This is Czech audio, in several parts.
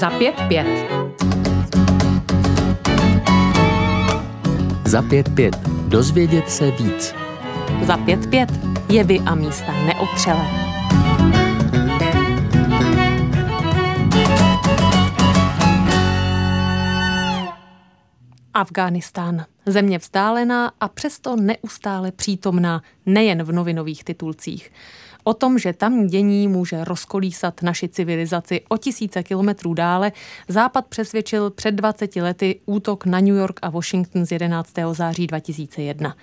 Za pět pět. Za pět pět. Dozvědět se víc. Za pět pět. Jevy a místa neotřelé. Afghánistán. Země vzdálená a přesto neustále přítomná nejen v novinových titulcích. O tom, že tam dění může rozkolísat naši civilizaci o tisíce kilometrů dále, Západ přesvědčil před 20 lety útok na New York a Washington z 11. září 2001.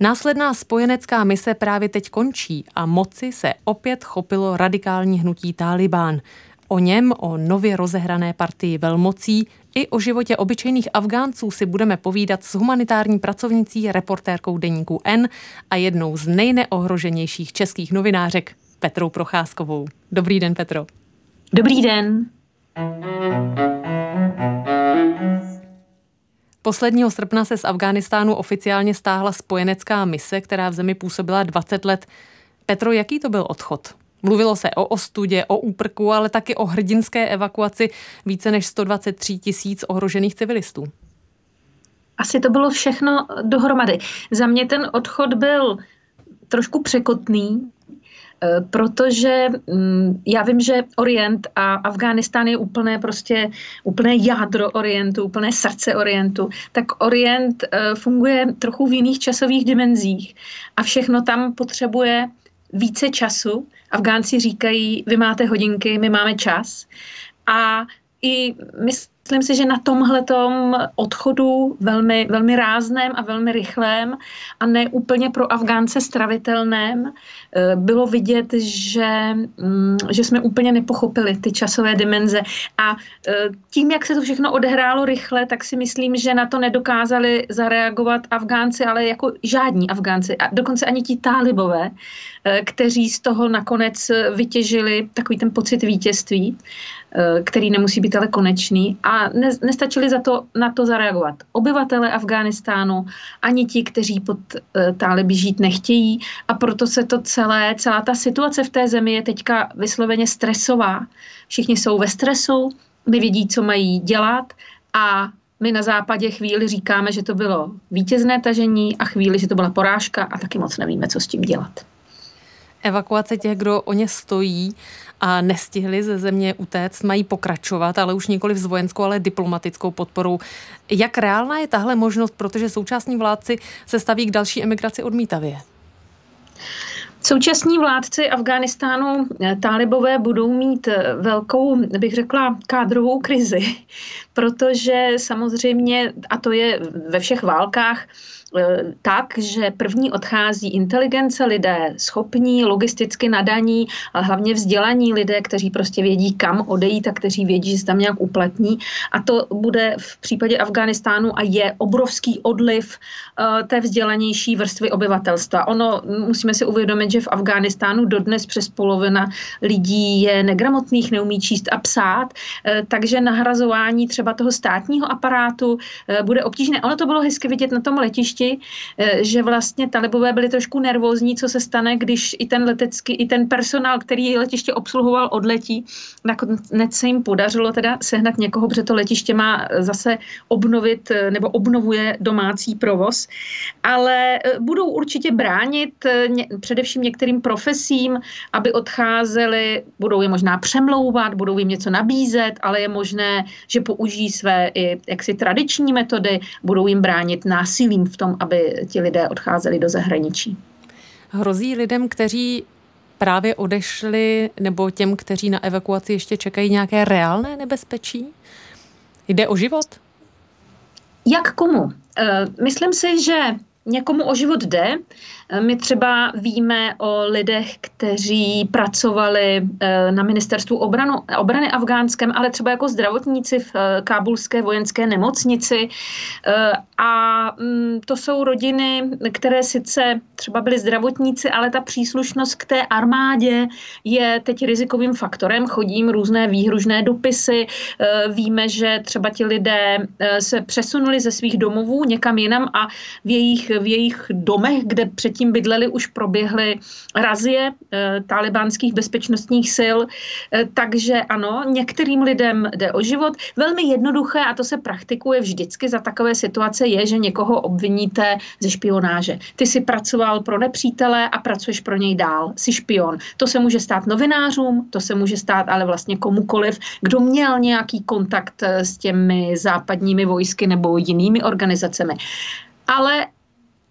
Následná spojenecká mise právě teď končí a moci se opět chopilo radikální hnutí Taliban. O něm, o nově rozehrané partii velmocí i o životě obyčejných Afgánců si budeme povídat s humanitární pracovnicí, reportérkou deníku N a jednou z nejneohroženějších českých novinářek, Petrou Procházkovou. Dobrý den, Petro. Dobrý den. Posledního srpna se z Afghánistánu oficiálně stáhla spojenecká mise, která v zemi působila 20 let. Petro, jaký to byl odchod? Mluvilo se o ostudě, o úprku, ale taky o hrdinské evakuaci více než 123 tisíc ohrožených civilistů. Asi to bylo všechno dohromady. Za mě ten odchod byl trošku překotný, eh, protože mm, já vím, že Orient a Afghánistán je úplné prostě úplné jádro Orientu, úplné srdce Orientu, tak Orient eh, funguje trochu v jiných časových dimenzích a všechno tam potřebuje více času. Afgánci říkají, vy máte hodinky, my máme čas. A i myslím si, že na tomhletom odchodu velmi, velmi rázném a velmi rychlém a ne úplně pro Afgánce stravitelném eh, bylo vidět, že, mm, že jsme úplně nepochopili ty časové dimenze. A eh, tím, jak se to všechno odehrálo rychle, tak si myslím, že na to nedokázali zareagovat Afgánci, ale jako žádní Afgánci. A dokonce ani ti tálibové, eh, kteří z toho nakonec vytěžili takový ten pocit vítězství. Eh, který nemusí být ale konečný a ne, nestačili za to, na to zareagovat. Obyvatele Afghánistánu, ani ti, kteří pod uh, táliby žít nechtějí a proto se to celé, celá ta situace v té zemi je teďka vysloveně stresová. Všichni jsou ve stresu, nevědí, co mají dělat a my na západě chvíli říkáme, že to bylo vítězné tažení a chvíli, že to byla porážka a taky moc nevíme, co s tím dělat. Evakuace těch, kdo o ně stojí a nestihli ze země utéct, mají pokračovat, ale už nikoli s vojenskou, ale diplomatickou podporou. Jak reálná je tahle možnost, protože současní vládci se staví k další emigraci odmítavě? Současní vládci Afghánistánu, eh, tálibové, budou mít eh, velkou, bych řekla, kádrovou krizi, protože samozřejmě, a to je ve všech válkách, Eh, tak, že první odchází inteligence, lidé schopní, logisticky nadaní, ale hlavně vzdělaní lidé, kteří prostě vědí, kam odejít a kteří vědí, že se tam nějak uplatní. A to bude v případě Afganistánu a je obrovský odliv té vzdělanější vrstvy obyvatelstva. Ono, musíme si uvědomit, že v Afghánistánu dodnes přes polovina lidí je negramotných, neumí číst a psát, uh, takže nahrazování třeba toho státního aparátu uh, bude obtížné. Ono to bylo hezky vidět na tom letišti, eh, že vlastně talibové byli trošku nervózní, co se stane, když i ten letecký, i ten personál, který letiště obsluhoval, odletí. Nakonec se jim podařilo teda sehnat někoho, protože to letiště má zase obnovit eh, nebo obnovuje domácí provoz. Ale eh, budou určitě bránit především některým profesím, aby odcházeli, budou je možná přemlouvat, budou jim něco nabízet, ale je možné, že použijí své i jaksi tradiční metody, budou jim bránit násilím v tom, aby ti lidé odcházeli do zahraničí. Hrozí lidem, kteří právě odešli, nebo těm, kteří na evakuaci ještě čekají nějaké reálné nebezpečí? Jde o život? Jak komu? Eh, myslím si, že někomu o život jde. My třeba víme o lidech, kteří pracovali eh, na ministerstvu obranu, obrany afgánském, ale třeba jako zdravotníci v eh, kábulské vojenské nemocnici. Eh, a mm, to jsou rodiny, které sice třeba byly zdravotníci, ale ta příslušnost k té armádě je teď rizikovým faktorem. Chodím různé výhružné dopisy. Víme, že třeba ti lidé se přesunuli ze svých domovů někam jinam a v jejich v jejich domech, kde předtím bydleli, už proběhly razie e, talibánských bezpečnostních sil. E, takže ano, některým lidem jde o život. Velmi jednoduché, a to se praktikuje vždycky za takové situace, je, že někoho obviníte ze špionáže. Ty si pracoval pro nepřítele a pracuješ pro něj dál. Jsi špion. To se může stát novinářům, to se může stát ale vlastně komukoliv, kdo měl nějaký kontakt s těmi západními vojsky nebo jinými organizacemi. Ale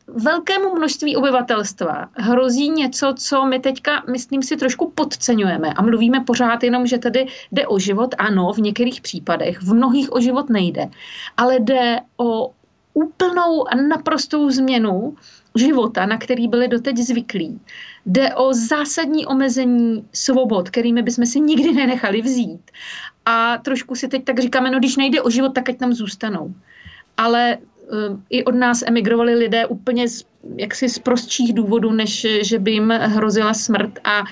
velkému množství obyvatelstva hrozí něco, co my teďka, myslím si, trošku podceňujeme a mluvíme pořád jenom, že tady jde o život. Ano, v některých případech, v mnohých o život nejde, ale jde o úplnou a naprostou změnu života, na který byli doteď zvyklí. Jde o zásadní omezení svobod, kterými bychom si nikdy nenechali vzít. A trošku si teď tak říkáme, no když nejde o život, tak ať tam zůstanou. Ale i od nás emigrovali lidé úplně z, jaksi z prostších důvodů, než že by jim hrozila smrt a uh,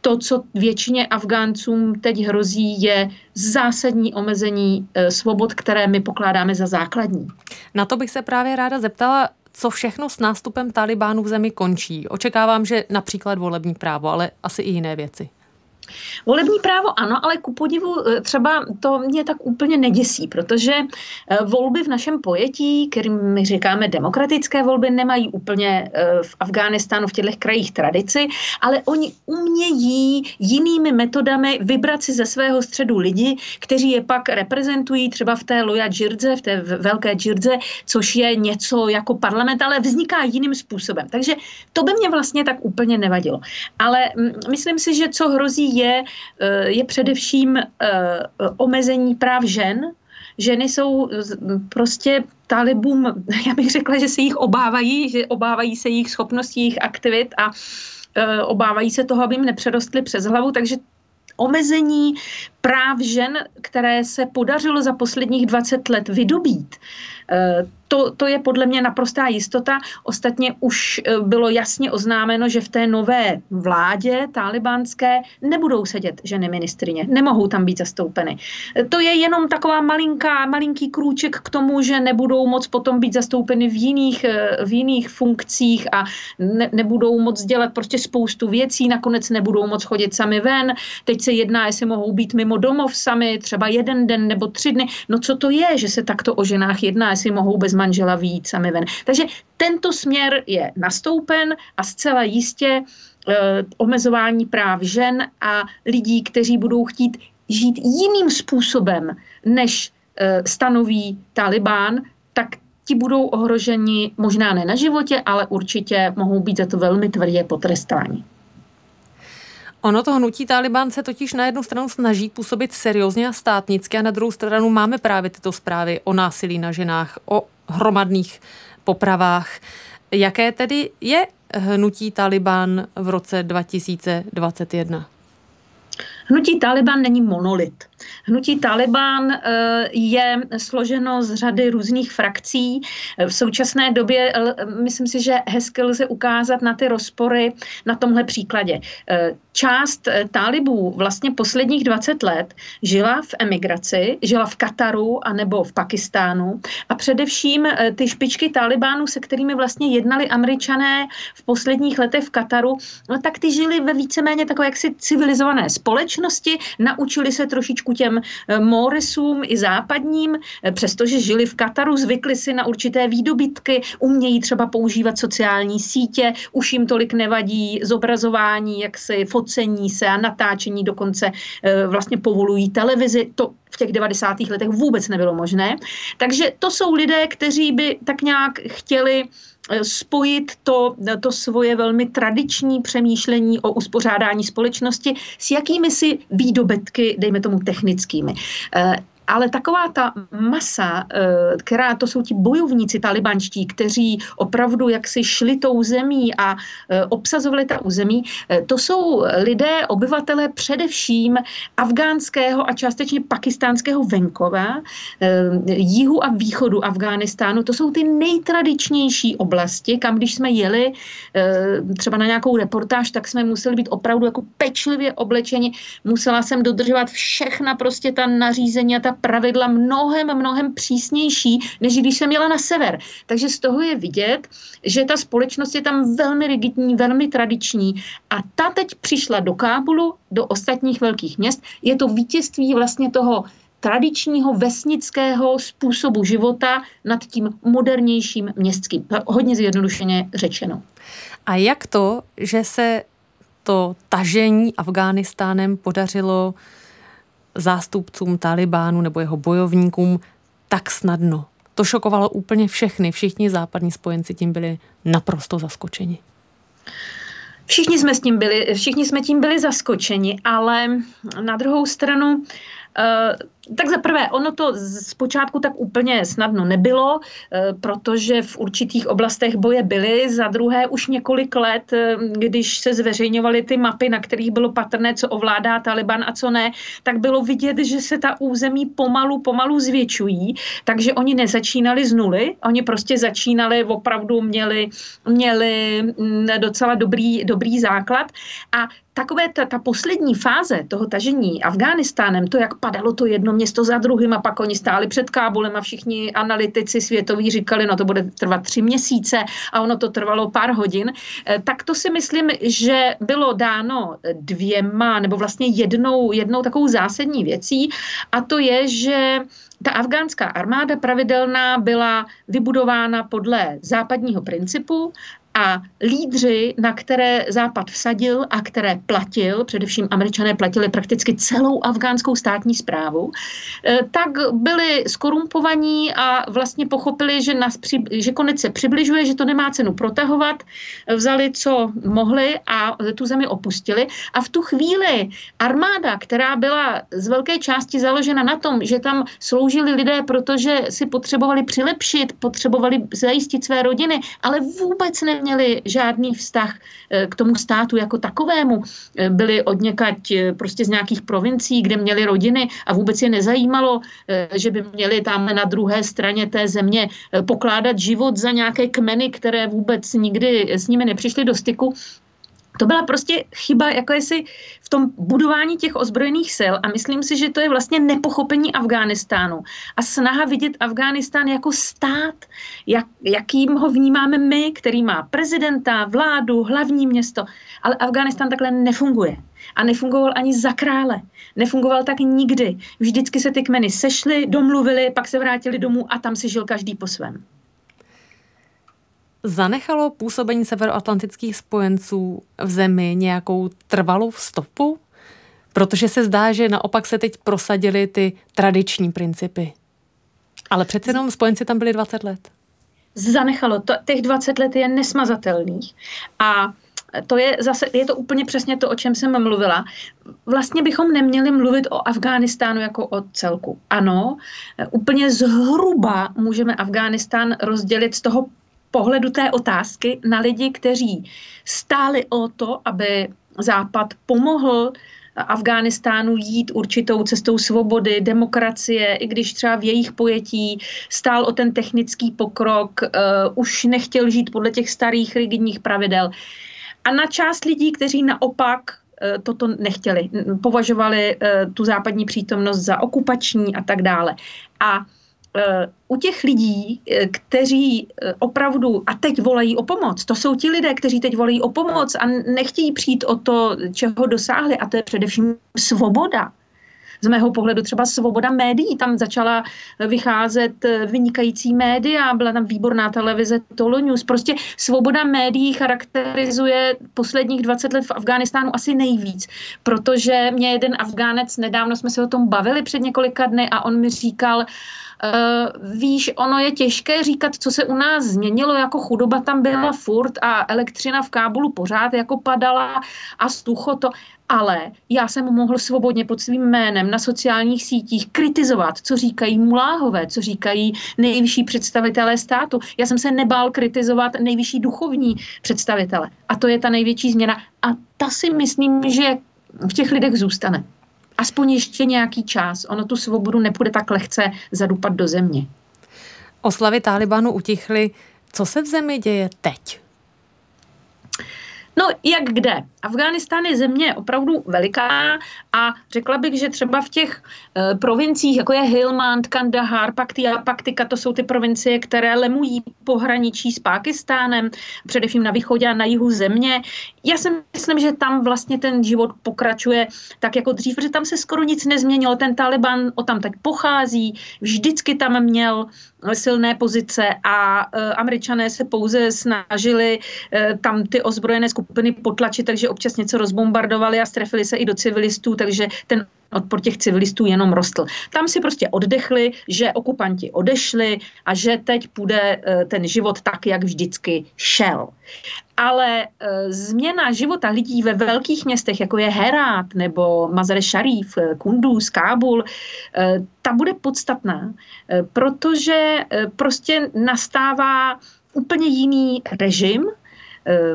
to, co většině Afgáncům teď hrozí, je zásadní omezení svobod, které my pokládáme za základní. Na to bych se právě ráda zeptala, co všechno s nástupem Talibánu v zemi končí. Očekávám, že například volební právo, ale asi i jiné věci. Volební právo ano, ale ku podivu e, třeba to mě tak úplně neděsí, protože e, volby v našem pojetí, kterým my říkáme demokratické volby, nemají úplně e, v Afghánistánu v těchto krajích tradici, ale oni umějí jinými metodami vybrat si ze svého středu lidi, kteří je pak reprezentují třeba v té Loja Džirdze, v té velké Džirdze, což je něco jako parlament, ale vzniká jiným způsobem. Takže to by mě vlastně tak úplně nevadilo. Ale myslím si, že co hrozí je, eh, je především eh, omezení práv žen. Ženy jsou prostě talibům, já bych řekla, že se jich obávají, že obávají se jejich schopností, jejich aktivit a eh, obávají se toho, aby jim nepřerostly přes hlavu, takže omezení práv žen, které se podařilo za posledních 20 let vydobít, to, to je podle mě naprostá jistota. Ostatně už e, bylo jasně oznámeno, že v té nové vládě talibánské nebudou sedět ženy ministrině, nemohou tam být zastoupeny. E, to je jenom taková malinká, malinký krůček k tomu, že nebudou moc potom být zastoupeny v jiných, v jiných funkcích a ne, nebudou moc dělat prostě spoustu věcí, nakonec nebudou moc chodit sami ven. Teď se jedná, jestli mohou být mimo domov sami, třeba jeden den nebo tři dny. No co to je, že se takto o ženách jedná, jestli mohou bez manžela výjít sami ven. Takže tento směr je nastoupen a zcela jistě eh, omezování práv žen a lidí, kteří budou chtít žít jiným způsobem, než eh, stanoví Talibán, tak ti budou ohroženi možná ne na životě, ale určitě mohou být za to velmi tvrdě potrestáni. Ono to hnutí Taliban se totiž na jednu stranu snaží působit seriózně a státnicky a na druhou stranu máme právě tyto zprávy o násilí na ženách, o hromadných popravách. Jaké tedy je hnutí Taliban v roce 2021? Hnutí Taliban není monolit. Hnutí Taliban eh, je složeno z řady různých frakcí. V současné době myslím si, že hezky lze ukázat na ty rozpory na tomhle příkladě. Eh, část eh, talibů vlastně posledních 20 let žila v emigraci, žila v Kataru a nebo v Pakistánu a především ty špičky talibánů, se kterými vlastně jednali američané v posledních letech v Kataru, no tak ty žili ve víceméně takové jaksi civilizované společnosti, naučili se trošičku těm eh, Morisům i západním, eh, přestože žili v Kataru, zvykli si na určité výdobytky, umějí třeba používat sociální sítě, už jim tolik nevadí zobrazování, jak si focení se a natáčení, dokonce eh, vlastně povolují televizi. To v těch 90. letech vůbec nebylo možné. Takže to jsou lidé, kteří by tak nějak chtěli spojit to, to svoje velmi tradiční přemýšlení o uspořádání společnosti s jakými si výdobytky, dejme tomu technickými. Ale taková ta masa, eh, která to jsou ti bojovníci talibanští, kteří opravdu jaksi šli tou zemí a eh, obsazovali ta území, eh, to jsou lidé, obyvatele především afgánského a částečně pakistánského venkova, jihu a východu Afghánistánu. To jsou ty nejtradičnější oblasti, kam když jsme jeli třeba na nějakou reportáž, tak jsme museli být opravdu jako pečlivě oblečeni. Musela jsem dodržovat všechna prostě ta nařízení a ta pravidla mnohem, mnohem přísnější, než když jsem jela na sever. Takže z toho je vidět, že ta společnost je tam velmi rigidní, velmi tradiční a ta teď přišla do Kábulu, do ostatních velkých měst. Je to vítězství vlastně toho tradičního vesnického způsobu života nad tím modernějším městským. Hodně zjednodušeně řečeno. A jak to, že se to tažení Afghánistánem podařilo zástupcům Talibánu nebo jeho bojovníkům tak snadno? To šokovalo úplně všechny. Všichni západní spojenci tím byli naprosto zaskočeni. Všichni jsme, s tím byli, všichni jsme tím byli zaskočeni, ale na druhou stranu uh, tak za prvé, ono to zpočátku tak úplně snadno nebylo, eh, protože v určitých oblastech boje byly. Za druhé už několik let, eh, když se zveřejňovaly ty mapy, na kterých bylo patrné, co ovládá Taliban a co ne, tak bylo vidět, že se ta území pomalu, pomalu zvětšují, takže oni nezačínali z nuly, oni prostě začínali, opravdu měli, měli mm, docela dobrý, dobrý základ a takové ta, ta poslední fáze toho tažení Afghánistánem, to, jak padalo to jedno město za druhým a pak oni stáli před Kábulem a všichni analytici světoví říkali, no to bude trvat tři měsíce a ono to trvalo pár hodin, eh, tak to si myslím, že bylo dáno dvěma nebo vlastně jednou, jednou takovou zásadní věcí a to je, že ta afgánská armáda pravidelná byla vybudována podle západního principu a lídři, na které Západ vsadil a které platil, především američané platili prakticky celou afgánskou státní zprávu, eh, tak byli skorumpovaní a vlastně pochopili, že, nás při, že konec se přibližuje, že to nemá cenu protahovat, vzali, co mohli a tu zemi opustili. A v tu chvíli armáda, která byla z velké části založena na tom, že tam sloužili lidé, protože si potřebovali přilepšit, potřebovali zajistit své rodiny, ale vůbec neměli neměli žádný vztah eh, k tomu státu jako takovému. Eh, byli od někať eh, prostě z nějakých provincií, kde měli rodiny a vůbec je nezajímalo, že by měli tam na druhé straně té země pokládat život za nějaké kmeny, které vůbec nikdy s nimi nepřišly do styku to byla prostě chyba jako jestli v tom budování těch ozbrojených sil a myslím si, že to je vlastně nepochopení Afghánistánu a snaha vidět Afghánistán jako stát, jak, jakým ho vnímáme my, který má prezidenta, vládu, hlavní město, ale Afghánistán takhle nefunguje. A nefungoval ani za krále. Nefungoval tak nikdy. Vždycky se ty kmeny sešly, domluvili, pak se vrátili domů a tam si žil každý po svém. Zanechalo působení severoatlantických spojenců v zemi nějakou trvalou stopu? Protože se zdá, že naopak se teď prosadily ty tradiční principy. Ale přece jenom spojenci tam byli 20 let. Zanechalo. To, těch 20 let je nesmazatelných. A to je zase, je to úplně přesně to, o čem jsem mluvila. Vlastně bychom neměli mluvit o Afghánistánu jako o celku. Ano, úplně zhruba můžeme Afghánistán rozdělit z toho pohledu té otázky na lidi, kteří stáli o to, aby Západ pomohl Afghánistánu jít určitou cestou svobody, demokracie, i když třeba v jejich pojetí stál o ten technický pokrok, uh, už nechtěl žít podle těch starých rigidních pravidel. A na část lidí, kteří naopak uh, toto nechtěli, považovali uh, tu západní přítomnost za okupační a tak dále. A u těch lidí, eh, kteří eh, opravdu a teď volají o pomoc, to jsou ti lidé, kteří teď volají o pomoc a nechtějí přijít o to, čeho dosáhli, a to je především svoboda z mého pohledu třeba svoboda médií. Tam začala vycházet vynikající média, byla tam výborná televize Tolo News. Prostě svoboda médií charakterizuje posledních 20 let v Afghánistánu asi nejvíc, protože mě jeden Afgánec, nedávno jsme se o tom bavili před několika dny a on mi říkal, víš, ono je těžké říkat, co se u nás změnilo, jako chudoba tam byla furt a elektřina v Kábulu pořád jako padala a stucho to ale já jsem mohl svobodně pod svým jménem na sociálních sítích kritizovat, co říkají muláhové, co říkají nejvyšší představitelé státu. Já jsem se nebál kritizovat nejvyšší duchovní představitele. A to je ta největší změna. A ta si myslím, že v těch lidech zůstane. Aspoň ještě nějaký čas. Ono tu svobodu nepůjde tak lehce zadupat do země. Oslavy Talibanu utichly. Co se v zemi děje teď? No jak kde? Afghánistán je země opravdu veliká a řekla bych, že třeba v těch e, provinciích, jako je Hilmand, Kandahar, Paktia, Paktika, to jsou ty provincie, které lemují pohraničí s Pákistánem, především na východě a na jihu země. Já si myslím, že tam vlastně ten život pokračuje tak jako dřív, protože tam se skoro nic nezměnilo. Ten Taliban o tam teď pochází, vždycky tam měl silné pozice a e, američané se pouze snažili e, tam ty ozbrojené skupiny potlačit, takže občas něco rozbombardovali a strefili se i do civilistů, takže ten odpor těch civilistů jenom rostl. Tam si prostě oddechli, že okupanti odešli a že teď půjde e, ten život tak, jak vždycky šel. Ale e, změna života lidí ve velkých městech, jako je Herát nebo Mazar Sharif, Kunduz, Kábul, ta bude podstatná, protože prostě nastává úplně jiný režim, Eh,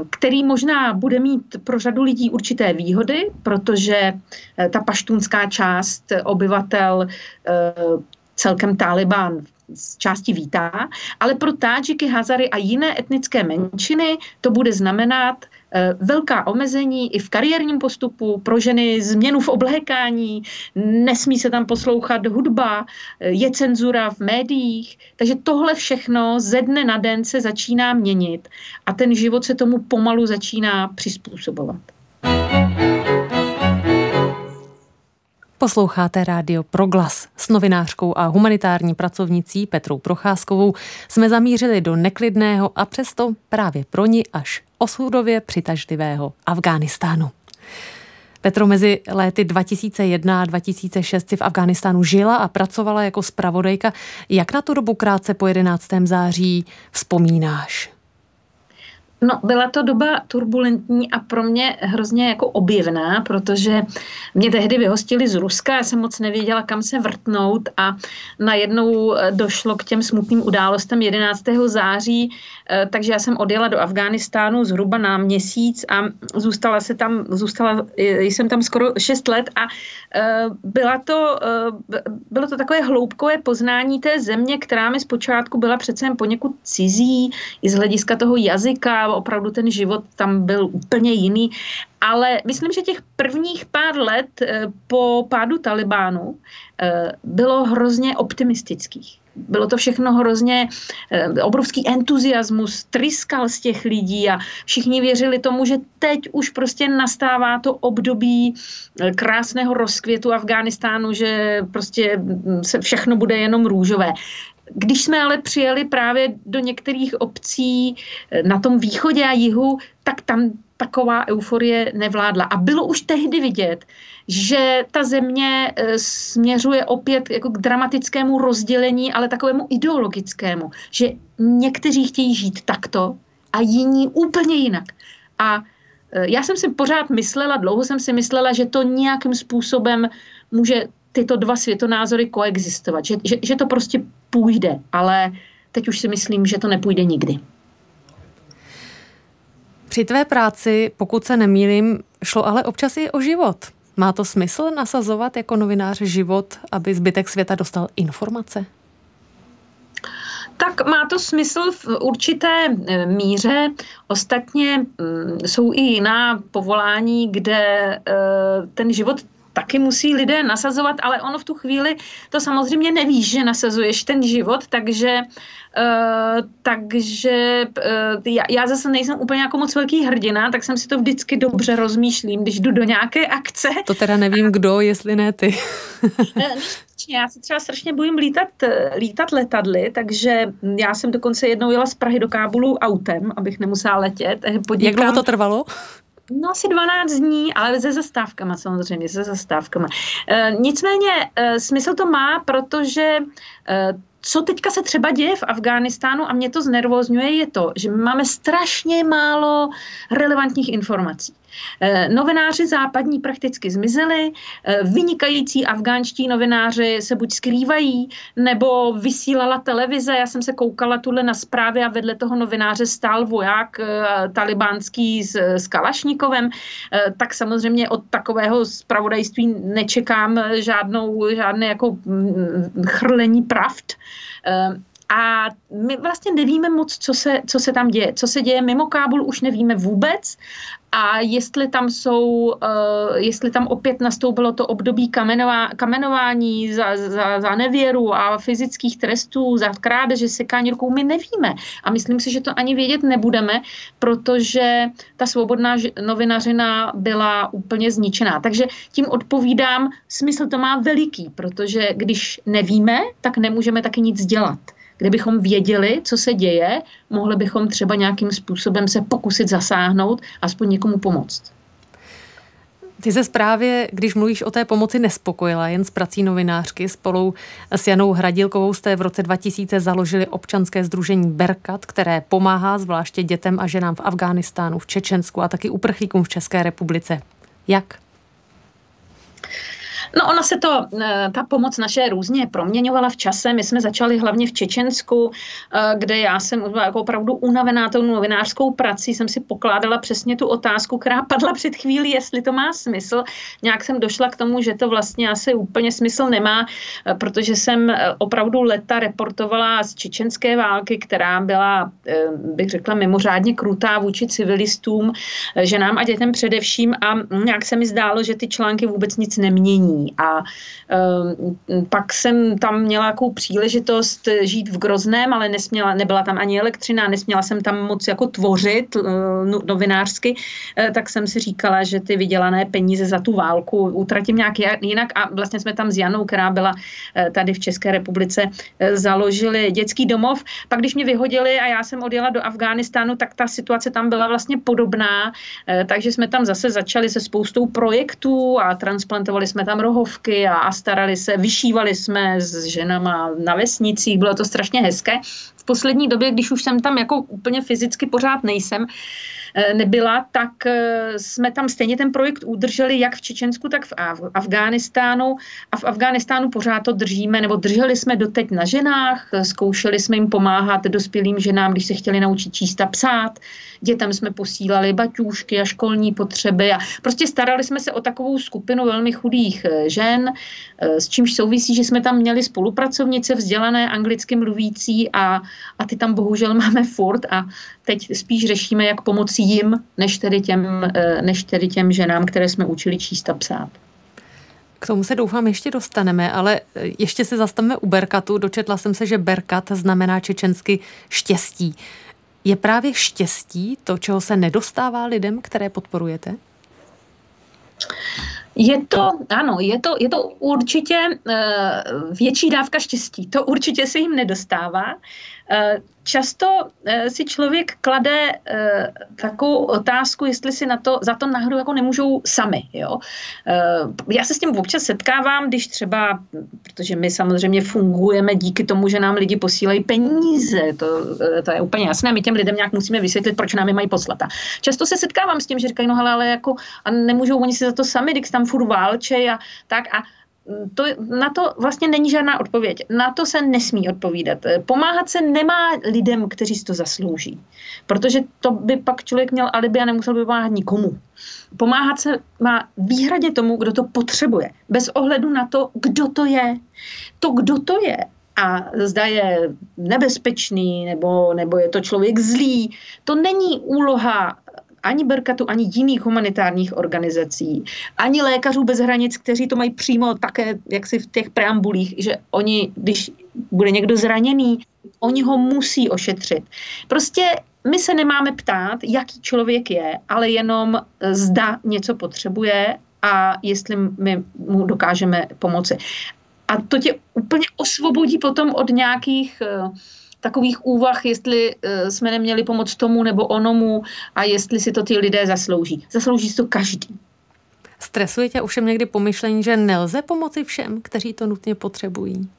který možná bude mít pro řadu lidí určité výhody, protože eh, ta paštunská část obyvatel eh, celkem Taliban z části vítá, ale pro Tádžiky, Hazary a jiné etnické menšiny to bude znamenat Eh, velká omezení i v kariérním postupu, pro ženy změnu v oblékání, nesmí se tam poslouchat hudba, eh, je cenzura v médiích, takže tohle všechno ze dne na den se začíná měnit a ten život se tomu pomalu začíná přizpůsobovat. Posloucháte rádio Proglas. S novinářkou a humanitární pracovnicí Petrou Procházkovou jsme zamířili do neklidného a přesto právě pro ní až osudově přitažlivého Afghánistánu. Petro mezi léty 2001 a 2006 si v Afghánistánu žila a pracovala jako zpravodajka. Jak na tu dobu krátce po 11. září vzpomínáš? No, byla to doba turbulentní a pro mě hrozně jako objevná, protože mě tehdy vyhostili z Ruska, já jsem moc nevěděla, kam se vrtnout a najednou eh, došlo k těm smutným událostem 11. září, eh, takže já jsem odjela do Afghánistánu zhruba na měsíc a zůstala se tam, zůstala, jsem tam skoro 6 let a eh, byla to, bylo to takové hloubkové poznání té země, která mi zpočátku byla přece jen poněkud cizí, i z hlediska toho jazyka, opravdu ten život tam byl úplně jiný. Ale myslím, že těch prvních pár let eh, po pádu Talibánu eh, bylo hrozně optimistických. Bylo to všechno hrozně eh, obrovský entuziasmus, tryskal z těch lidí a všichni věřili tomu, že teď už prostě nastává to období krásného rozkvětu Afghánistánu, že prostě mm, se všechno bude jenom růžové. Když jsme ale přijeli právě do některých obcí eh, na tom východě a jihu, tak tam taková euforie nevládla. A bylo už tehdy vidět, že ta země eh, směřuje opět jako k dramatickému rozdělení, ale takovému ideologickému, že někteří chtějí žít takto a jiní úplně jinak. A eh, já jsem si pořád myslela, dlouho jsem si myslela, že to nějakým způsobem může tyto dva světonázory koexistovat, že, že, že to prostě půjde, ale teď už si myslím, že to nepůjde nikdy. Při tvé práci, pokud se nemýlím, šlo ale občas i o život. Má to smysl nasazovat jako novinář život, aby zbytek světa dostal informace? Tak má to smysl v určité e, míře. Ostatně mm, jsou i jiná povolání, kde e, ten život taky musí lidé nasazovat, ale ono v tu chvíli to samozřejmě nevíš, že nasazuješ ten život, takže Uh, takže uh, já, já zase nejsem úplně jako moc velký hrdina, tak jsem si to vždycky dobře rozmýšlím, když jdu do nějaké akce. To teda nevím kdo, jestli ne ty. já se třeba strašně bojím lítat, lítat letadly, takže já jsem dokonce jednou jela z Prahy do Kábulu autem, abych nemusela letět. Podnikám, Jak dlouho to trvalo? No asi 12 dní, ale se zastávkama samozřejmě, se zastávkama. E, nicméně e, smysl to má, protože e, co teďka se třeba děje v Afghánistánu a mě to znervozňuje, je to, že máme strašně málo relevantních informací. Eh, novináři západní prakticky zmizeli, eh, vynikající afgánští novináři se buď skrývají, nebo vysílala televize. Já jsem se koukala tuhle na zprávy a vedle toho novináře stál voják eh, talibánský s, s Kalašníkovem, tak samozřejmě od takového zpravodajství nečekám žádnou, žádné jako mm, chrlení pravd. A my vlastně nevíme moc, co se, co se tam děje. Co se děje mimo Kábul, už nevíme vůbec a jestli tam jsou, uh, jestli tam opět nastoupilo to období kamenová, kamenování za, za, za nevěru a fyzických trestů, za krádeže, sekání rukou, my nevíme. A myslím si, že to ani vědět nebudeme, protože ta svobodná novinařina byla úplně zničená. Takže tím odpovídám, smysl to má veliký, protože když nevíme, tak nemůžeme taky nic dělat. Kdybychom věděli, co se děje, mohli bychom třeba nějakým způsobem se pokusit zasáhnout, aspoň někomu pomoct. Ty se zprávě, když mluvíš o té pomoci, nespokojila jen s prací novinářky. Spolu s Janou Hradilkovou jste v roce 2000 založili občanské združení Berkat, které pomáhá zvláště dětem a ženám v Afghánistánu, v Čečensku a taky uprchlíkům v České republice. Jak? No ona se to, eh, ta pomoc naše různě proměňovala v čase. My jsme začali hlavně v Čečensku, eh, kde já jsem jako opravdu unavená tou novinářskou prací, jsem si pokládala přesně tu otázku, která padla před chvílí, jestli to má smysl. Nějak jsem došla k tomu, že to vlastně asi úplně smysl nemá, eh, protože jsem opravdu leta reportovala z čečenské války, která byla, bych řekla, mimořádně krutá vůči civilistům, ženám a dětem především a nějak se mi zdálo, že ty články vůbec nic nemění. A um, pak jsem tam měla jakou příležitost žít v Grozném, ale nesměla, nebyla tam ani elektřina, nesměla jsem tam moc jako tvořit uh, novinářsky, uh, tak jsem si říkala, že ty vydělané peníze za tu válku utratím nějak jinak. A vlastně jsme tam s Janou, která byla uh, tady v České republice, založili dětský domov. Pak když mě vyhodili a já jsem odjela do Afghánistánu, tak ta situace tam byla vlastně podobná, takže jsme tam zase začali se spoustou projektů a transplantovali jsme tam roh rohovky a, a starali se, vyšívali jsme s ženama na vesnicích, bylo to strašně hezké. V poslední době, když už jsem tam jako úplně fyzicky pořád nejsem, Eh, nebyla, tak eh, jsme tam stejně ten projekt udrželi jak v Čečensku, tak v Afghánistánu. A v Afghánistánu pořád to držíme, nebo drželi jsme doteď na ženách, zkoušeli jsme jim pomáhat dospělým ženám, když se chtěli naučit číst a psát. Dětem jsme posílali baťůžky a školní potřeby a prostě starali jsme se o takovou skupinu velmi chudých žen, s čímž souvisí, že jsme tam měli spolupracovnice vzdělané anglicky mluvící a, a ty tam bohužel máme furt a teď spíš řešíme, jak pomoci jim, než tedy těm, eh, než tedy těm ženám, které jsme učili číst a psát. K tomu se doufám ještě dostaneme, ale eh, ještě se zastavíme u Berkatu. Dočetla jsem se, že Berkat znamená čečensky štěstí. Je právě štěstí to, čeho se nedostává lidem, které podporujete? Je to, ano, je to, je to určitě uh, větší dávka štěstí. To určitě se jim nedostává. Uh, často uh, si člověk klade uh, takovou otázku, jestli si na to, za to náhodou jako nemůžou sami. Jo? Já se s tím občas setkávám, když třeba, protože my samozřejmě fungujeme díky tomu, že nám lidi posílají peníze, to, to je úplně jasné, my těm lidem nějak musíme vysvětlit, proč nám je mají poslat. často se setkávám s tím, že říkají, no hele, ale jako, a nemůžou oni si za to sami, když tam furt válčej a tak a to, na to vlastně není žádná odpověď. Na to se nesmí odpovídat. Pomáhat se nemá lidem, kteří si to zaslouží. Protože to by pak člověk měl alibi a nemusel by pomáhat nikomu. Pomáhat se má výhradně tomu, kdo to potřebuje. Bez ohledu na to, kdo to je. To, kdo to je, a zda je nebezpečný nebo, nebo je to člověk zlý, to není úloha ani Berkatu, ani jiných humanitárních organizací, ani lékařů bez hranic, kteří to mají přímo také, jak si v těch preambulích, že oni, když bude někdo zraněný, oni ho musí ošetřit. Prostě my se nemáme ptát, jaký člověk je, ale jenom zda něco potřebuje a jestli my mu dokážeme pomoci. A to tě úplně osvobodí potom od nějakých uh, takových úvah, jestli uh, jsme neměli pomoct tomu nebo onomu a jestli si to ty lidé zaslouží. Zaslouží si to každý. Stresuje tě ovšem někdy pomyšlení, že nelze pomoci všem, kteří to nutně potřebují?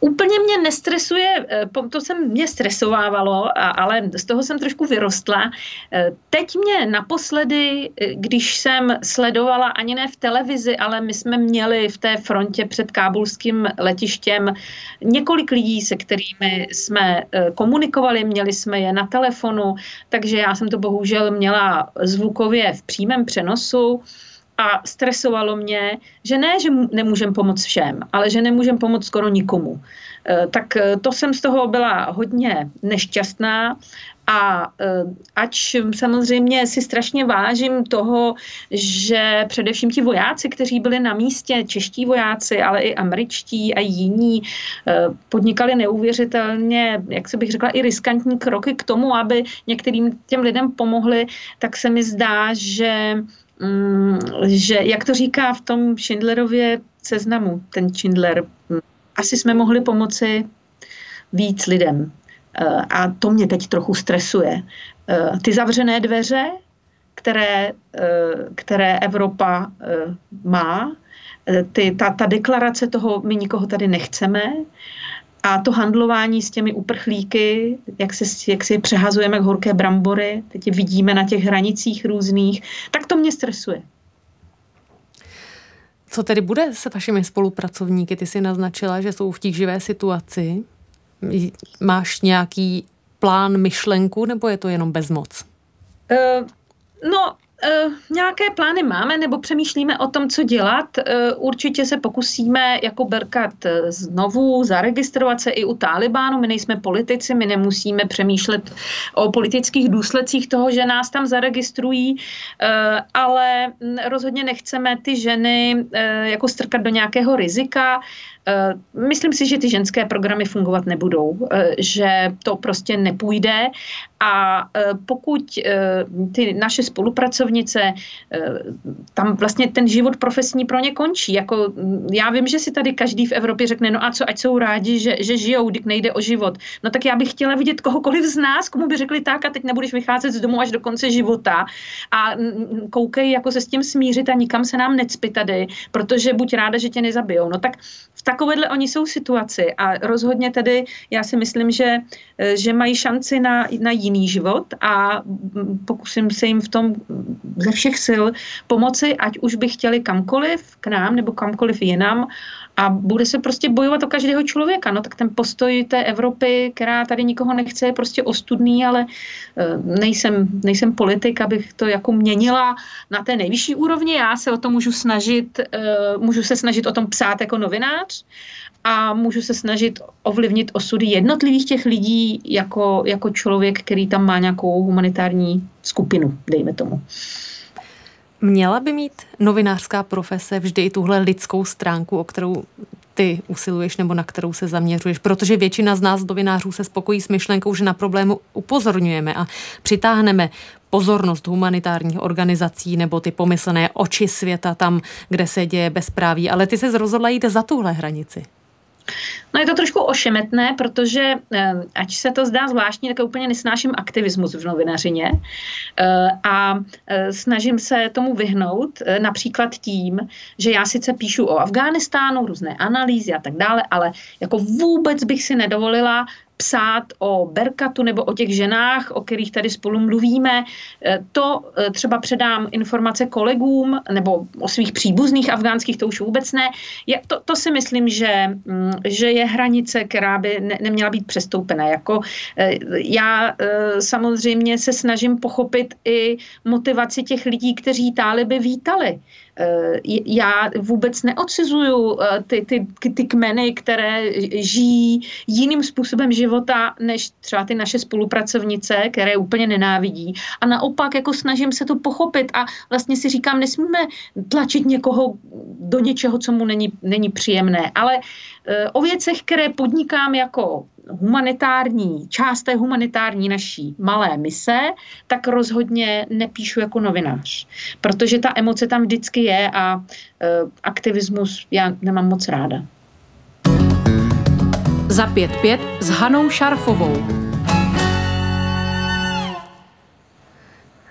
Úplně mě nestresuje, eh, to jsem mě stresovávalo, ale z toho jsem trošku vyrostla. Eh, teď mě naposledy, eh, když jsem sledovala ani ne v televizi, ale my jsme měli v té frontě před kábulským letištěm několik lidí, se kterými jsme komunikovali, měli jsme je na telefonu, takže já jsem to bohužel měla zvukově v přímém přenosu a stresovalo mě, že ne, že nemůžeme pomoct všem, ale že nemůžeme pomoct skoro nikomu. Eh, tak eh, to jsem z toho byla hodně nešťastná a eh, ač samozřejmě si strašně vážím toho, že především ti vojáci, kteří byli na místě, čeští vojáci, ale i američtí a jiní, podnikali neuvěřitelně, jak se bych řekla, i riskantní kroky k tomu, aby některým těm lidem pomohli, tak se mi zdá, že že jak to říká v tom Schindlerově seznamu, ten Schindler, mm, asi jsme mohli pomoci víc lidem. Eh, a to mě teď trochu stresuje. Eh, ty zavřené dveře, které, eh, které Evropa má, ty, ta, ta deklarace toho, my nikoho tady nechceme, a to handlování s těmi uprchlíky, jak, se, jak si je přehazujeme jak horké brambory, teď je vidíme na těch hranicích různých, tak to mě stresuje. Co tedy bude se vašimi spolupracovníky? Ty si naznačila, že jsou v tíživé situaci. Máš nějaký plán, myšlenku, nebo je to jenom bezmoc? Uh, no, nějaké plány máme nebo přemýšlíme o tom, co dělat. Uh, určitě se pokusíme jako Berkat znovu zaregistrovat se i u Talibánu. My nejsme politici, my nemusíme přemýšlet o politických důsledcích toho, že nás tam zaregistrují, ale rozhodně nechceme ty ženy jako strkat do nějakého rizika. Eh, myslím si, že ty ženské programy fungovat nebudou, eh, že to prostě nepůjde a eh, pokud ty naše spolupracovnice, tam vlastně ten život profesní pro ně končí. Jako, mm, já vím, že si tady každý v Evropě řekne, no a co, ať jsou rádi, že, že žijou, když nejde o život. No tak já bych chtěla vidět kohokoliv z nás, komu by řekli tak a teď nebudeš vycházet z domu až do konce života a koukej, jako se s tím smířit a nikam se nám necpi tady, protože buď ráda, že tě nezabijou. No tak v takovéhle oni jsou situaci a rozhodně tedy já si myslím, že, že mají šanci na, na jiný život a pokusím se jim v tom ze všech sil pomoci, ať už by chtěli kamkoliv k nám nebo kamkoliv jinam a bude se prostě bojovat o každého člověka. No tak ten postoj té Evropy, která tady nikoho nechce, je prostě ostudný, ale eh, nejsem, nejsem politik, abych to jako měnila na té nejvyšší úrovni. Já se o to můžu snažit, eh, můžu se snažit o tom psát jako novinář a můžu se snažit ovlivnit osudy jednotlivých těch lidí jako, jako člověk, který tam má nějakou humanitární skupinu, dejme tomu. Měla by mít novinářská profese vždy i tuhle lidskou stránku, o kterou ty usiluješ nebo na kterou se zaměřuješ, protože většina z nás novinářů se spokojí s myšlenkou, že na problému upozorňujeme a přitáhneme pozornost humanitárních organizací nebo ty pomyslné oči světa tam, kde se děje bezpráví, ale ty se rozhodla jít za tuhle hranici. No je to trošku ošemetné, protože eh, ať se to zdá zvláštní, tak úplně nesnáším aktivismus v novinařině. Eh, a eh, snažím se tomu vyhnout například tím, že já sice píšu o Afghánistánu, různé analýzy a tak dále, ale jako vůbec bych si nedovolila psát o Berkatu nebo o těch ženách, o kterých tady spolu mluvíme. E, to e, třeba předám informace kolegům nebo o svých příbuzných afgánských, to už vůbec ne. Je, to, to si myslím, že, mm, že je hranice, která by ne, neměla být přestoupena. Jako, e, já samozřejmě se snažím pochopit i motivaci těch lidí, kteří táliby vítali. Já vůbec neodcizuju eh, ty, ty, ty kmeny, které žijí jiným způsobem života, než třeba ty naše spolupracovnice, které úplně nenávidí. A naopak jako snažím se to pochopit a vlastně si říkám, nesmíme tlačit někoho do něčeho, co mu není, není příjemné. Ale eh, o věcech, které podnikám jako humanitární, část té humanitární naší malé mise, tak rozhodně nepíšu jako novinář. Protože ta emoce tam vždycky je a e, aktivismus já nemám moc ráda. Za pět pět s Hanou Šarfovou.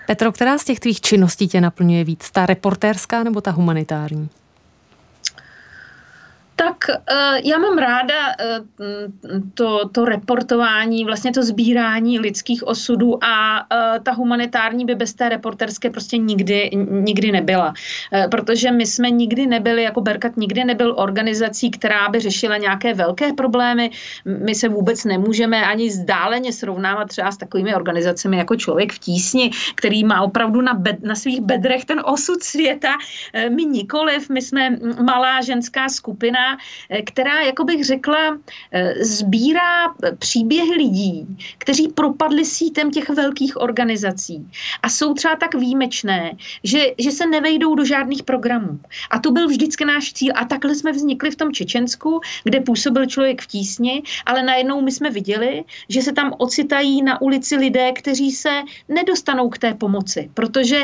Petro, která z těch tvých činností tě naplňuje víc? Ta reportérská nebo ta humanitární? Tak uh, já mám ráda uh, to, to reportování, vlastně to sbírání lidských osudů a uh, ta humanitární by bez té reporterské prostě nikdy, nikdy nebyla. Protože my jsme nikdy nebyli, jako Berkat nikdy nebyl organizací, která by řešila nějaké velké problémy. My se vůbec nemůžeme ani zdáleně srovnávat třeba s takovými organizacemi jako Člověk v tísni, který má opravdu na, bed, na svých bedrech ten osud světa. My nikoliv, my jsme malá ženská skupina, eh, která, jako bych řekla, eh, sbírá příběhy lidí, kteří propadli sítem těch velkých organizací a jsou třeba tak výjimečné, že, že se nevejdou do žádných programů. A to byl vždycky náš cíl. A takhle jsme vznikli v tom Čečensku, kde působil člověk v tísni, ale najednou my jsme viděli, že se tam ocitají na ulici lidé, kteří se nedostanou k té pomoci, protože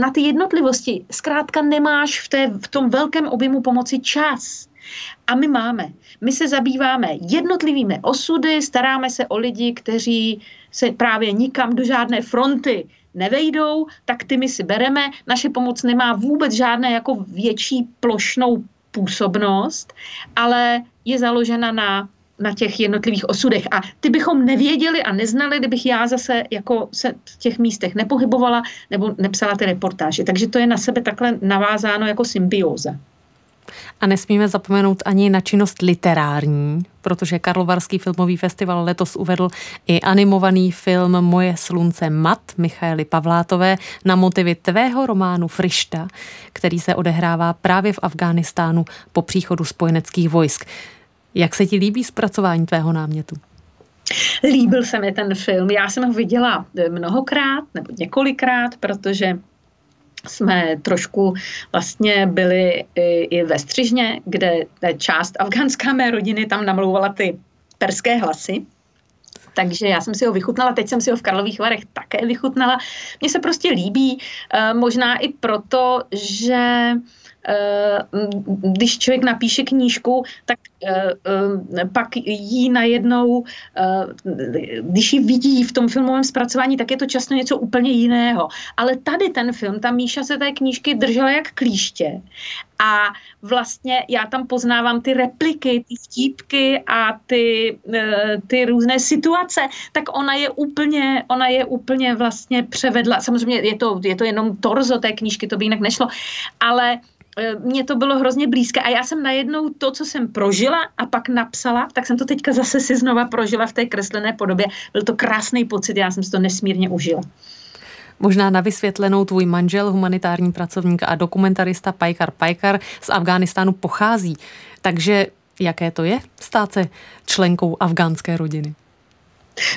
na ty jednotlivosti zkrátka nemáš v, té, v tom velkém objemu pomoci čas. A my máme. My se zabýváme jednotlivými osudy, staráme se o lidi, kteří se právě nikam do žádné fronty nevejdou, tak ty my si bereme. Naše pomoc nemá vůbec žádné jako větší plošnou působnost, ale je založena na na těch jednotlivých osudech. A ty bychom nevěděli a neznali, kdybych já zase jako se v těch místech nepohybovala nebo nepsala ty reportáže. Takže to je na sebe takhle navázáno jako symbióza. A nesmíme zapomenout ani na činnost literární, protože Karlovarský filmový festival letos uvedl i animovaný film Moje slunce mat Michaely Pavlátové na motivy tvého románu Frišta, který se odehrává právě v Afghánistánu po příchodu spojeneckých vojsk. Jak se ti líbí zpracování tvého námětu? Líbil se mi ten film. Já jsem ho viděla mnohokrát nebo několikrát, protože jsme trošku vlastně byli i, i ve Střižně, kde část afgánská mé rodiny tam namlouvala ty perské hlasy. Takže já jsem si ho vychutnala, teď jsem si ho v Karlových Varech také vychutnala. Mně se prostě líbí, eh, možná i proto, že když člověk napíše knížku, tak eh, eh, pak jí najednou, když ji vidí v tom filmovém zpracování, tak je to často něco úplně jiného. Ale tady ten film, ta Míša se té knížky držela jak klíště. A vlastně já tam poznávám ty repliky, ty vtípky a ty, ty různé situace, tak ona je úplně, ona je úplně vlastně převedla. Samozřejmě je to, je to jenom torzo té knížky, to by jinak nešlo, ale Eh, mně to bylo hrozně blízké a já jsem najednou to, co jsem prožila a pak napsala, tak jsem to teďka zase si znova prožila v té kreslené podobě. Byl to krásný pocit, já jsem si to nesmírně užila. Možná na vysvětlenou tvůj manžel, humanitární pracovník a dokumentarista Pajkar Pajkar z Afghánistánu pochází. Takže jaké to je stát se členkou afgánské rodiny?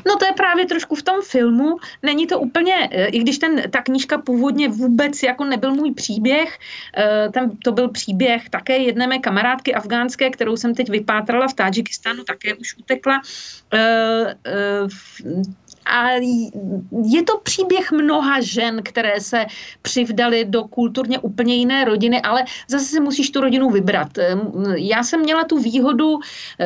No to je právě trošku v tom filmu. Není to úplně, eh, i když ten, ta knížka původně vůbec jako nebyl můj příběh, eh, ten, to byl příběh také jedné mé kamarádky afgánské, kterou jsem teď vypátrala v Tadžikistánu, také už utekla. Eh, a je to příběh mnoha žen, které se přivdaly do kulturně úplně jiné rodiny, ale zase si musíš tu rodinu vybrat. Já jsem měla tu výhodu,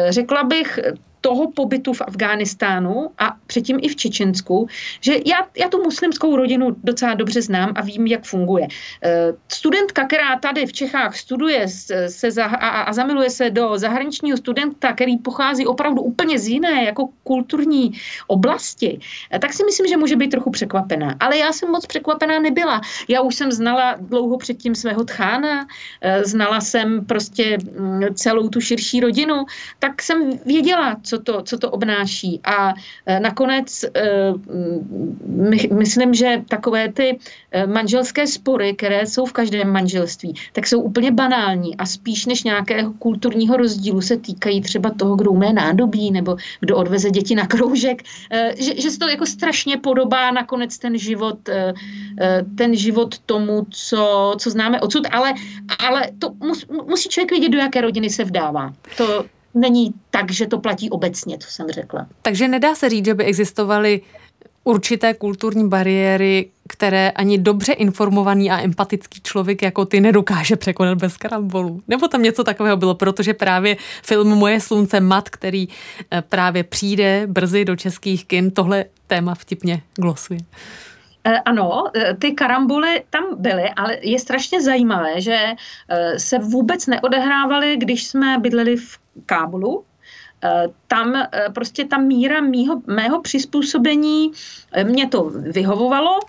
řekla bych, toho pobytu v Afghánistánu a předtím i v Čečensku, že já, já tu muslimskou rodinu docela dobře znám a vím, jak funguje. Eh, studentka, která tady v Čechách studuje se za, a, a zamiluje se do zahraničního studenta, který pochází opravdu úplně z jiné jako kulturní oblasti, eh, tak si myslím, že může být trochu překvapená. Ale já jsem moc překvapená nebyla. Já už jsem znala dlouho předtím svého tchána, eh, znala jsem prostě mm, celou tu širší rodinu, tak jsem věděla, co to, co to obnáší. A e, nakonec e, my, myslím, že takové ty e, manželské spory, které jsou v každém manželství, tak jsou úplně banální a spíš než nějakého kulturního rozdílu se týkají třeba toho, kdo umé nádobí nebo kdo odveze děti na kroužek, že, že se to jako strašně podobá nakonec ten život, ten život tomu, co, co známe odsud, ale, ale to mus, musí člověk vědět, do jaké rodiny se vdává. To, není tak, že to platí obecně, co jsem řekla. Takže nedá se říct, že by existovaly určité kulturní bariéry, které ani dobře informovaný a empatický člověk jako ty nedokáže překonat bez karambolu. Nebo tam něco takového bylo, protože právě film Moje slunce mat, který eh, právě přijde brzy do českých kin, tohle téma vtipně glosuje. Ano, ty karamboly tam byly, ale je strašně zajímavé, že se vůbec neodehrávaly, když jsme bydleli v Kábulu, Eh, tam eh, prostě ta míra mýho, mého přizpůsobení eh, mě to vyhovovalo,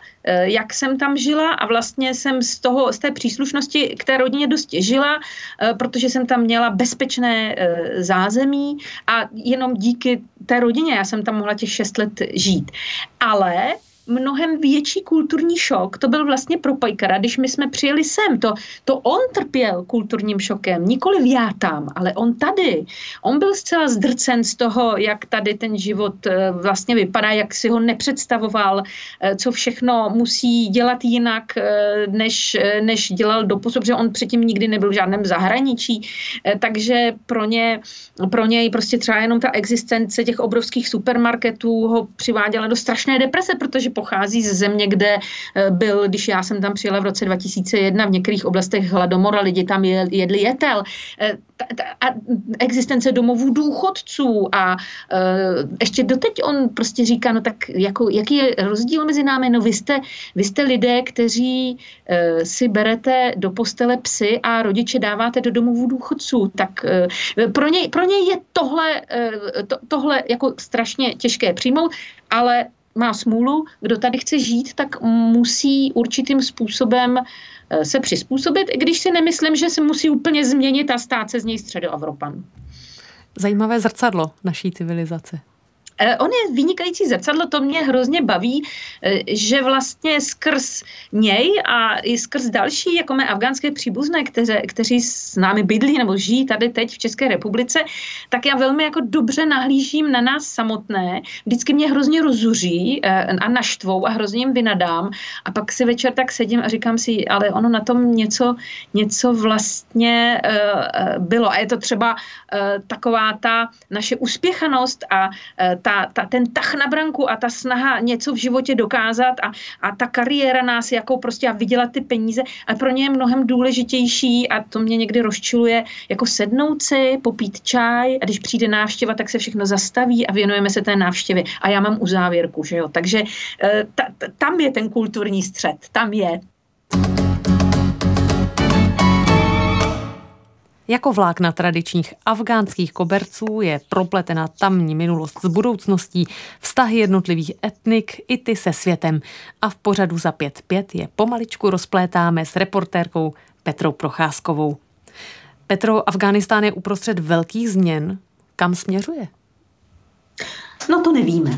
jak jsem tam žila a vlastně jsem z, toho, z té příslušnosti k té rodině dost žila, protože jsem tam měla bezpečné zázemí a jenom díky té rodině já jsem tam mohla těch šest let žít. Ale mnohem větší kulturní šok. To byl vlastně pro Pajkara, když my jsme přijeli sem. To, to on trpěl kulturním šokem, nikoli já tam, ale on tady. On byl zcela zdrcen z toho, jak tady ten život eh, vlastně vypadá, jak si ho nepředstavoval, eh, co všechno musí dělat jinak, eh, než, než dělal doposud, protože on předtím nikdy nebyl v žádném zahraničí, takže pro, ně, pro něj prostě třeba jenom ta existence těch obrovských supermarketů ho přiváděla do strašné deprese, protože pochází ze země, kde eh, byl, když já jsem tam přijela v roce 2001, v některých oblastech hladomor a lidi tam jedli jetel. Eh, a existence domovů důchodců a eh, ještě doteď on prostě říká, no tak jako, jaký je rozdíl mezi námi? No vy jste, vy jste lidé, kteří si berete do postele psy a rodiče dáváte do domovů důchodců. Tak pro něj, pro něj je tohle, to, tohle jako strašně těžké přijmout, ale má smůlu, kdo tady chce žít, tak musí určitým způsobem eh, se přizpůsobit, i když si nemyslím, že se musí úplně změnit a stát se z něj středoevropan. Zajímavé zrcadlo naší civilizace. Eh, on je vynikající zrcadlo, to mě hrozně baví, eh, že vlastně skrz něj a i skrz další, jako mé afgánské příbuzné, kteře, kteří s námi bydlí nebo žijí tady teď v České republice, tak já velmi jako dobře nahlížím na nás samotné. Vždycky mě hrozně rozuří eh, a naštvou a hrozně jim vynadám a pak si večer tak sedím a říkám si, ale ono na tom něco, něco vlastně bylo. A je to třeba taková ta naše uspěchanost a ta, ta, ten tah na branku a ta snaha něco v životě dokázat a, a ta kariéra nás jako prostě a vydělat ty peníze, a pro ně je mnohem důležitější a to mě někdy rozčiluje, jako sednout si, popít čaj a když přijde návštěva, tak se všechno zastaví a věnujeme se té návštěvě. A já mám uzávěrku, že jo. Takže eh, ta, ta, tam je ten kulturní střed, tam je. Jako vlákna tradičních afgánských koberců je propletena tamní minulost s budoucností, vztahy jednotlivých etnik i ty se světem. A v pořadu za 5.5 je pomaličku rozplétáme s reportérkou Petrou Procházkovou. Petro, Afghánistán je uprostřed velkých změn. Kam směřuje? No to nevíme.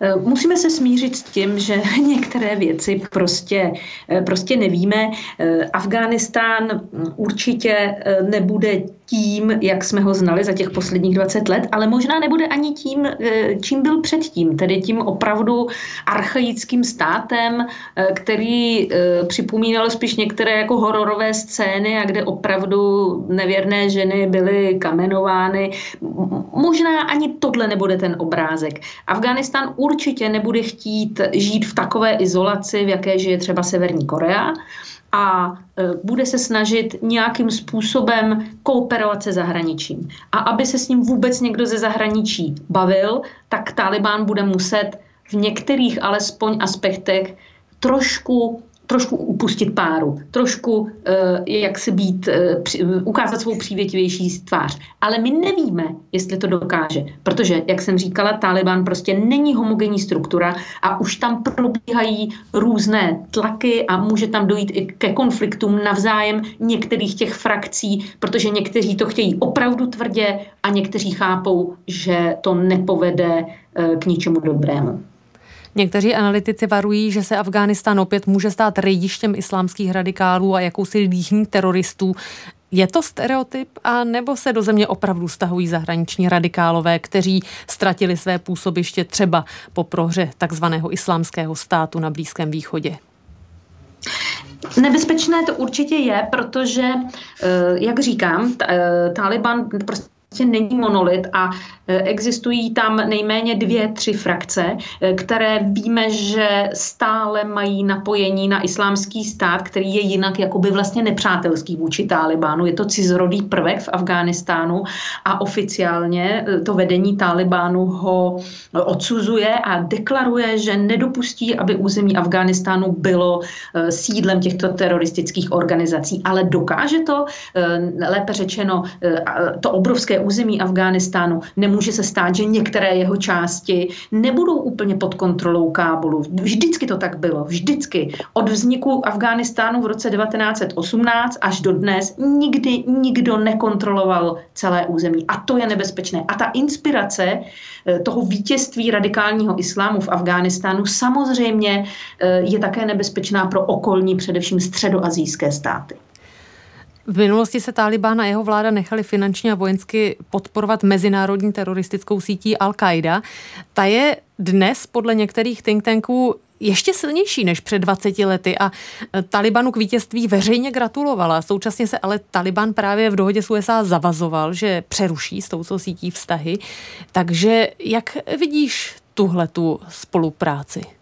Eh, musíme se smířit s tím, že některé věci prostě, eh, prostě nevíme. Eh, Afghánistán určitě nebude tím, jak jsme ho znali za těch posledních 20 let, ale možná nebude ani tím, čím byl předtím, tedy tím opravdu archaickým státem, který připomínal spíš některé jako hororové scény a kde opravdu nevěrné ženy byly kamenovány. Možná ani tohle nebude ten obrázek. Afghánistán určitě nebude chtít žít v takové izolaci, v jaké žije třeba Severní Korea a e, bude se snažit nějakým způsobem kooperovat se zahraničím. A aby se s ním vůbec někdo ze zahraničí bavil, tak Taliban bude muset v některých alespoň aspektech trošku trošku upustit páru, trošku uh, jak si být, uh, ukázat svou přívětivější tvář. Ale my nevíme, jestli to dokáže, protože, jak jsem říkala, Taliban prostě není homogenní struktura a už tam probíhají různé tlaky a může tam dojít i ke konfliktům navzájem některých těch frakcí, protože někteří to chtějí opravdu tvrdě a někteří chápou, že to nepovede uh, k ničemu dobrému. Někteří analytici varují, že se Afghánistán opět může stát rejdištěm islámských radikálů a jakousi líhní teroristů. Je to stereotyp, a nebo se do země opravdu stahují zahraniční radikálové, kteří ztratili své působiště třeba po prohře takzvaného islámského státu na Blízkém východě? Nebezpečné to určitě je, protože, eh, jak říkám, eh, Taliban prostě prostě není monolit a e, existují tam nejméně dvě, tři frakce, e, které víme, že stále mají napojení na islámský stát, který je jinak jakoby vlastně nepřátelský vůči Talibánu. Je to cizorodý prvek v Afghánistánu a oficiálně e, to vedení Talibánu ho odsuzuje a deklaruje, že nedopustí, aby území Afghánistánu bylo sídlem těchto teroristických organizací. Ale dokáže to, lépe řečeno, to obrovské území Afghánistánu. Nemůže se stát, že některé jeho části nebudou úplně pod kontrolou Kábulu. Vždycky to tak bylo, vždycky. Od vzniku Afghánistánu v roce 1918 až do dnes nikdy nikdo nekontroloval celé území. A to je nebezpečné. A ta inspirace eh, toho vítězství radikálního islámu v Afghánistánu samozřejmě eh, je také nebezpečná pro okolní, především středoazijské státy. V minulosti se Taliban a jeho vláda nechali finančně a vojensky podporovat mezinárodní teroristickou sítí Al-Qaida. Ta je dnes podle některých think tanků ještě silnější než před 20 lety a Talibanu k vítězství veřejně gratulovala. Současně se ale Taliban právě v dohodě s USA zavazoval, že přeruší s touto sítí vztahy. Takže jak vidíš tuhle tu spolupráci?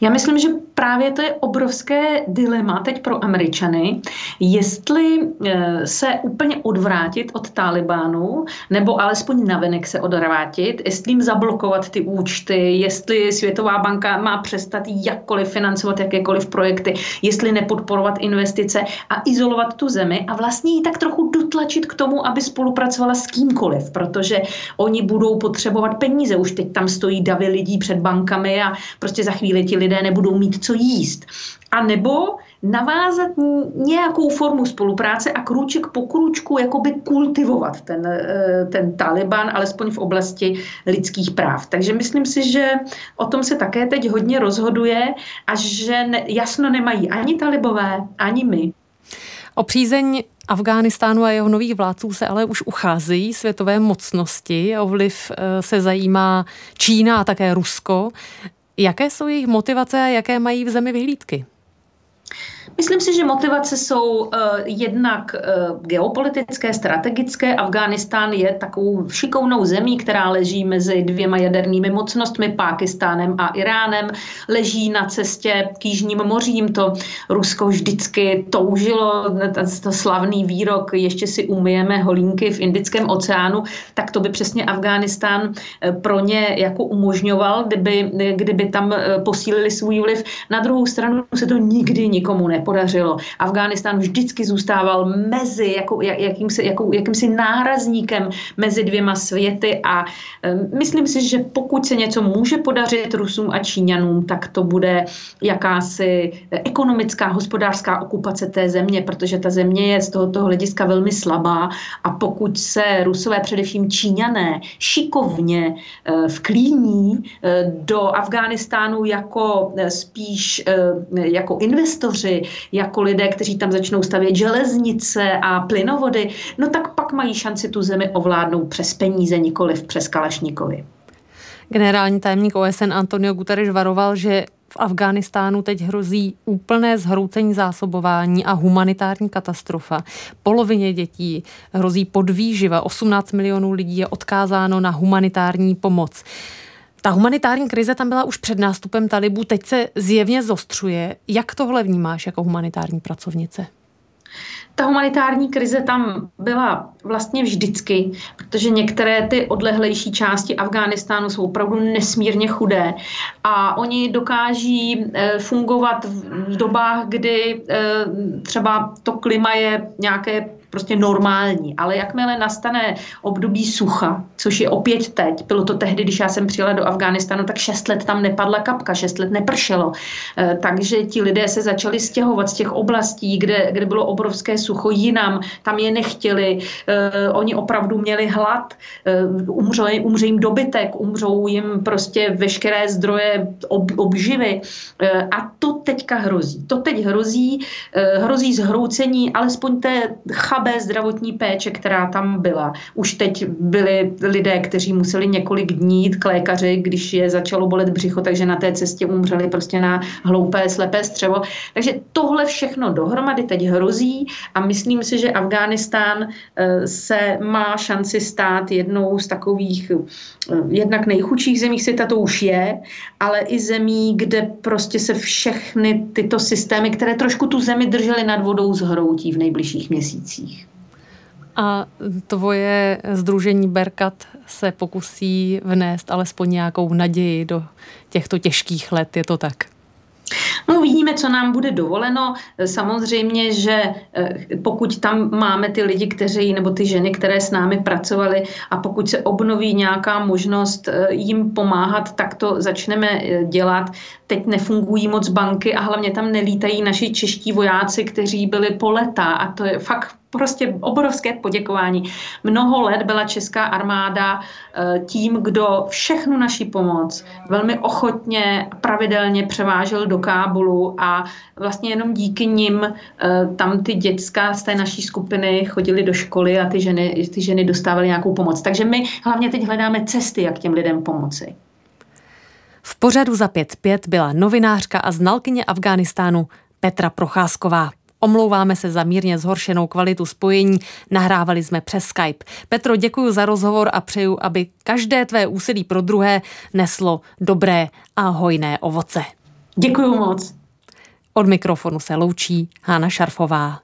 Já myslím, že právě to je obrovské dilema teď pro Američany, jestli eh, se úplně odvrátit od Talibánu, nebo alespoň navenek se odvrátit, jestli jim zablokovat ty účty, jestli Světová banka má přestat jakkoliv financovat jakékoliv projekty, jestli nepodporovat investice a izolovat tu zemi a vlastně ji tak trochu dotlačit k tomu, aby spolupracovala s kýmkoliv, protože oni budou potřebovat peníze. Už teď tam stojí davy lidí před bankami a prostě za chvíli ti lidé nebudou mít co jíst. A nebo navázat nějakou formu spolupráce a krůček po krůčku jakoby kultivovat ten, eh, ten Taliban, alespoň v oblasti lidských práv. Takže myslím si, že o tom se také teď hodně rozhoduje a že ne, jasno nemají ani talibové, ani my. O přízeň Afghánistánu a jeho nových vládců se ale už ucházejí světové mocnosti. O vliv eh, se zajímá Čína a také Rusko. Jaké jsou jejich motivace a jaké mají v zemi vyhlídky? Myslím si, že motivace jsou uh, jednak uh, geopolitické, strategické. Afghánistán je takovou šikovnou zemí, která leží mezi dvěma jadernými mocnostmi, Pákistánem a Iránem. Leží na cestě k Jižním mořím. To Rusko vždycky toužilo, to slavný výrok, ještě si umyjeme holínky v Indickém oceánu, tak to by přesně Afghánistán eh, pro ně jako umožňoval, kdyby, kdyby tam posílili svůj vliv. Na druhou stranu se to nikdy nikomu nepodařilo. Afghánistán vždycky zůstával mezi, jako, jakýmsi, jako, jakýmsi nárazníkem mezi dvěma světy a um, myslím si, že pokud se něco může podařit Rusům a Číňanům, tak to bude jakási ekonomická, hospodářská okupace té země, protože ta země je z tohoto hlediska velmi slabá a pokud se Rusové, především Číňané, šikovně uh, vklíní do Afghánistánu jako spíš jako investoři, jako lidé, kteří tam začnou stavět železnice a plynovody, no tak pak mají šanci tu zemi ovládnout přes peníze, nikoliv přes kalašníkovi. Generální tajemník OSN Antonio Guterres varoval, že v Afghánistánu teď hrozí úplné zhroucení zásobování a humanitární katastrofa. Polovině dětí hrozí podvýživa, 18 milionů lidí je odkázáno na humanitární pomoc. Ta humanitární krize tam byla už před nástupem talibů, teď se zjevně zostřuje. Jak tohle vnímáš jako humanitární pracovnice? Ta humanitární krize tam byla vlastně vždycky, protože některé ty odlehlejší části Afghánistánu jsou opravdu nesmírně chudé a oni dokáží eh, fungovat v dobách, kdy eh, třeba to klima je nějaké prostě normální. Ale jakmile nastane období sucha, což je opět teď, bylo to tehdy, když já jsem přijela do Afghánistánu, tak šest let tam nepadla kapka, šest let nepršelo. Eh, takže ti lidé se začali stěhovat z těch oblastí, kde, kde bylo obrovské sucho jinam, tam je nechtěli, eh, oni opravdu měli hlad, eh, umře, umře jim dobytek, umřou jim prostě veškeré zdroje ob, obživy. A to teďka hrozí. To teď hrozí, hrozí zhroucení alespoň té slabé zdravotní péče, která tam byla. Už teď byli lidé, kteří museli několik dní jít k lékaři, když je začalo bolet břicho, takže na té cestě umřeli prostě na hloupé, slepé střevo. Takže tohle všechno dohromady teď hrozí a myslím si, že Afghánistán eh, se má šanci stát jednou z takových eh, jednak nejchudších zemí světa, to už je, ale i zemí, kde prostě se všechny tyto systémy, které trošku tu zemi držely nad vodou, zhroutí v nejbližších měsících. A tvoje združení Berkat se pokusí vnést alespoň nějakou naději do těchto těžkých let, je to tak? No, uvidíme, co nám bude dovoleno. Samozřejmě, že eh, pokud tam máme ty lidi, kteří, nebo ty ženy, které s námi pracovaly a pokud se obnoví nějaká možnost eh, jim pomáhat, tak to začneme eh, dělat. Teď nefungují moc banky a hlavně tam nelítají naši čeští vojáci, kteří byli po leta a to je fakt prostě obrovské poděkování. Mnoho let byla česká armáda eh, tím, kdo všechnu naši pomoc velmi ochotně, pravidelně převážel do Kábulu a vlastně jenom díky nim eh, tam ty děcka z té naší skupiny chodili do školy a ty ženy, ty ženy dostávaly nějakou pomoc. Takže my hlavně teď hledáme cesty, jak těm lidem pomoci. V pořadu za 5.5 byla novinářka a znalkyně Afghánistánu Petra Procházková. Omlouváme se za mírně zhoršenou kvalitu spojení, nahrávali jsme přes Skype. Petro, děkuji za rozhovor a přeju, aby každé tvé úsilí pro druhé neslo dobré a hojné ovoce. Děkuji moc. Od mikrofonu se loučí Hána Šarfová.